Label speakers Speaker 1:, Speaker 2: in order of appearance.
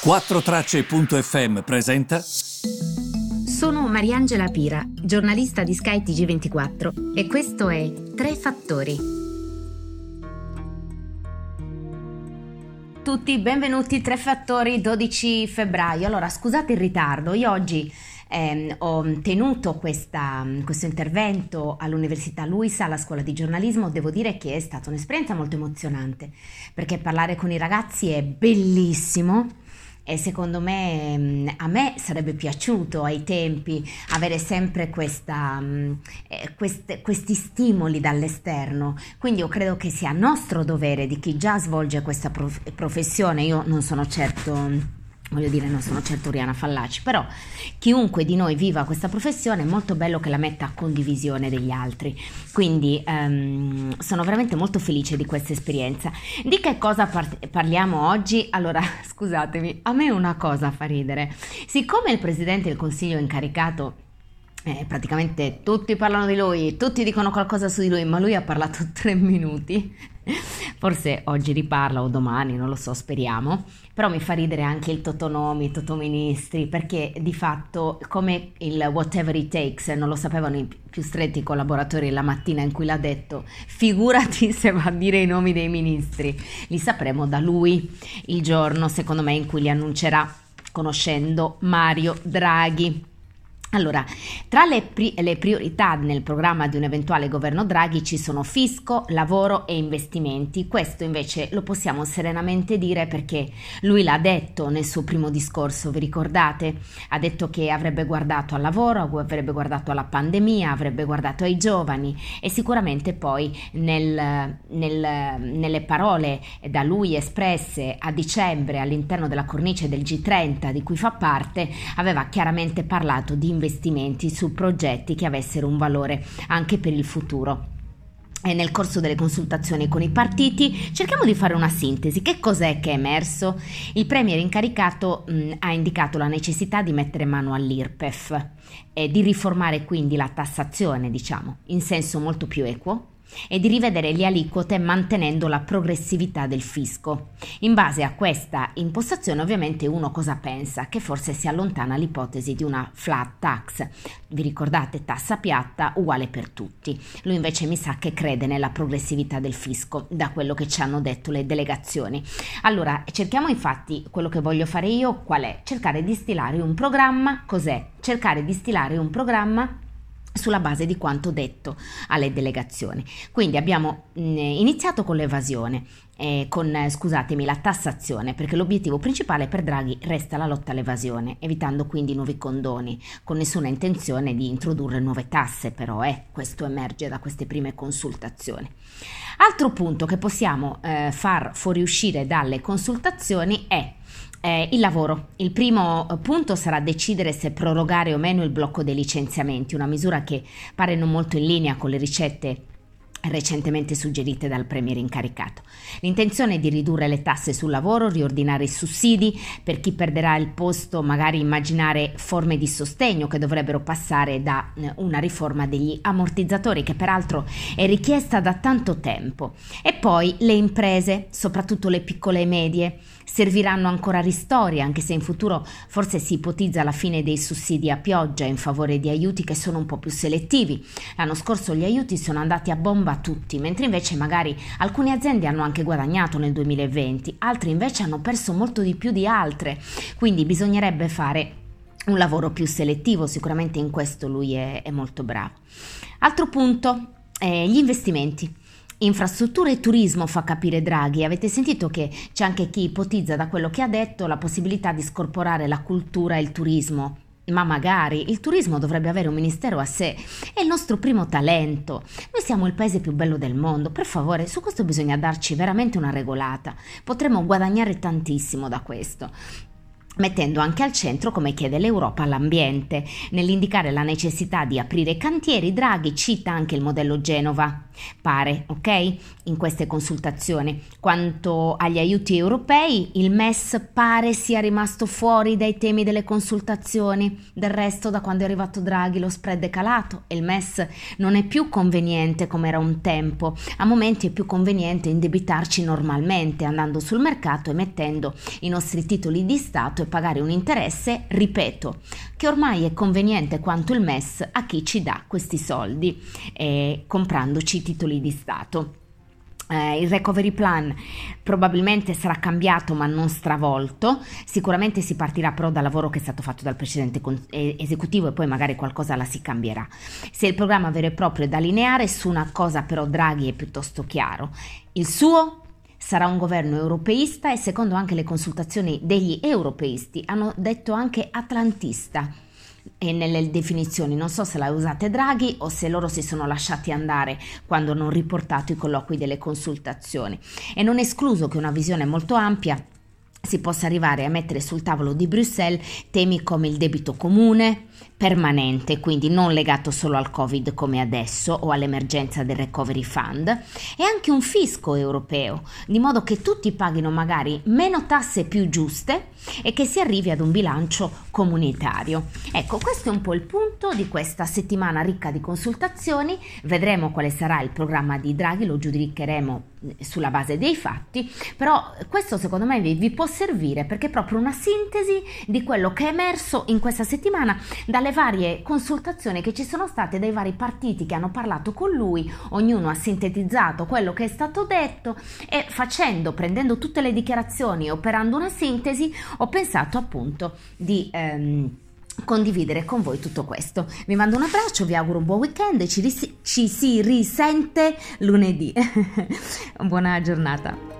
Speaker 1: 4Tracce.fm presenta.
Speaker 2: Sono Mariangela Pira, giornalista di Sky TG24 e questo è Tre Fattori. Tutti benvenuti, Tre Fattori, 12 febbraio. Allora, scusate il ritardo, io oggi eh, ho tenuto questa, questo intervento all'Università Luisa, alla scuola di giornalismo, devo dire che è stata un'esperienza molto emozionante, perché parlare con i ragazzi è bellissimo e secondo me mm, a me sarebbe piaciuto ai tempi avere sempre questa, mm, eh, queste, questi stimoli dall'esterno, quindi io credo che sia nostro dovere di chi già svolge questa prof- professione, io non sono certo voglio dire, non sono certo Oriana Fallaci, però chiunque di noi viva questa professione è molto bello che la metta a condivisione degli altri. Quindi um, sono veramente molto felice di questa esperienza. Di che cosa par- parliamo oggi? Allora, scusatemi, a me una cosa fa ridere. Siccome il presidente del consiglio incaricato eh, praticamente tutti parlano di lui, tutti dicono qualcosa su di lui, ma lui ha parlato tre minuti. Forse oggi riparla o domani, non lo so, speriamo. Però mi fa ridere anche il Totonomi, Totoministri, perché di fatto come il whatever it takes non lo sapevano i più stretti collaboratori la mattina in cui l'ha detto, figurati se va a dire i nomi dei ministri. Li sapremo da lui il giorno, secondo me, in cui li annuncerà conoscendo Mario Draghi. Allora, tra le, pri- le, priorità nel programma di un eventuale governo Draghi ci sono fisco, lavoro e investimenti. Questo invece lo possiamo serenamente dire perché lui l'ha detto nel suo primo discorso, vi ricordate? Ha detto che avrebbe guardato al lavoro, avrebbe guardato alla pandemia, avrebbe guardato ai giovani e sicuramente poi nel, nel, nelle parole da lui espresse a dicembre all'interno della cornice del G30 di cui fa parte, aveva chiaramente parlato di investimenti su progetti che avessero un valore anche per il futuro. E nel corso delle consultazioni con i partiti cerchiamo di fare una sintesi. Che cos'è che è emerso? Il Premier incaricato mh, ha indicato la necessità di mettere mano all'IRPEF e di riformare quindi la tassazione, diciamo, in senso molto più equo e di rivedere le aliquote mantenendo la progressività del fisco. In base a questa impostazione ovviamente uno cosa pensa? Che forse si allontana l'ipotesi di una flat tax. Vi ricordate tassa piatta uguale per tutti. Lui invece mi sa che crede nella progressività del fisco, da quello che ci hanno detto le delegazioni. Allora, cerchiamo infatti quello che voglio fare io, qual è? Cercare di stilare un programma, cos'è? Cercare di stilare un programma sulla base di quanto detto alle delegazioni. Quindi abbiamo mm, iniziato con l'evasione, eh, con scusatemi, la tassazione, perché l'obiettivo principale per Draghi resta la lotta all'evasione, evitando quindi nuovi condoni, con nessuna intenzione di introdurre nuove tasse, però eh, questo emerge da queste prime consultazioni. Altro punto che possiamo eh, far fuoriuscire dalle consultazioni è eh, il lavoro. Il primo eh, punto sarà decidere se prorogare o meno il blocco dei licenziamenti, una misura che pare non molto in linea con le ricette recentemente suggerite dal Premier incaricato. L'intenzione è di ridurre le tasse sul lavoro, riordinare i sussidi, per chi perderà il posto magari immaginare forme di sostegno che dovrebbero passare da eh, una riforma degli ammortizzatori che peraltro è richiesta da tanto tempo. E poi le imprese, soprattutto le piccole e medie, serviranno ancora ristori, anche se in futuro forse si ipotizza la fine dei sussidi a pioggia in favore di aiuti che sono un po' più selettivi. L'anno scorso gli aiuti sono andati a bomba a tutti, mentre invece magari alcune aziende hanno anche guadagnato nel 2020, altre invece hanno perso molto di più di altre, quindi bisognerebbe fare un lavoro più selettivo, sicuramente in questo lui è, è molto bravo. Altro punto, eh, gli investimenti. Infrastrutture e turismo fa capire Draghi. Avete sentito che c'è anche chi ipotizza da quello che ha detto la possibilità di scorporare la cultura e il turismo. Ma magari il turismo dovrebbe avere un ministero a sé, è il nostro primo talento. Noi siamo il paese più bello del mondo. Per favore, su questo bisogna darci veramente una regolata. Potremmo guadagnare tantissimo da questo mettendo anche al centro, come chiede l'Europa, l'ambiente. Nell'indicare la necessità di aprire cantieri, Draghi cita anche il modello Genova. Pare, ok? In queste consultazioni. Quanto agli aiuti europei, il MES pare sia rimasto fuori dai temi delle consultazioni. Del resto, da quando è arrivato Draghi, lo spread è calato e il MES non è più conveniente come era un tempo. A momenti è più conveniente indebitarci normalmente, andando sul mercato e mettendo i nostri titoli di Stato e pagare un interesse, ripeto, che ormai è conveniente quanto il MES a chi ci dà questi soldi, eh, comprandoci titoli di Stato. Eh, il recovery plan probabilmente sarà cambiato ma non stravolto, sicuramente si partirà però dal lavoro che è stato fatto dal precedente con- esecutivo e poi magari qualcosa la si cambierà. Se il programma vero e proprio è da lineare, su una cosa però Draghi è piuttosto chiaro, il suo sarà un governo europeista e secondo anche le consultazioni degli europeisti hanno detto anche atlantista e nelle definizioni. Non so se la usate Draghi o se loro si sono lasciati andare quando hanno riportato i colloqui delle consultazioni. E non escluso che una visione molto ampia si possa arrivare a mettere sul tavolo di Bruxelles temi come il debito comune, permanente, quindi non legato solo al Covid come adesso o all'emergenza del Recovery Fund, e anche un fisco europeo, di modo che tutti paghino magari meno tasse più giuste e che si arrivi ad un bilancio comunitario. Ecco, questo è un po' il punto di questa settimana ricca di consultazioni, vedremo quale sarà il programma di Draghi, lo giudicheremo eh, sulla base dei fatti, però questo secondo me vi, vi può servire perché è proprio una sintesi di quello che è emerso in questa settimana dalle varie consultazioni che ci sono state dai vari partiti che hanno parlato con lui, ognuno ha sintetizzato quello che è stato detto e facendo, prendendo tutte le dichiarazioni e operando una sintesi, ho pensato appunto di... Ehm, condividere con voi tutto questo. Vi mando un abbraccio, vi auguro un buon weekend e ci, ris- ci si risente lunedì. Buona giornata.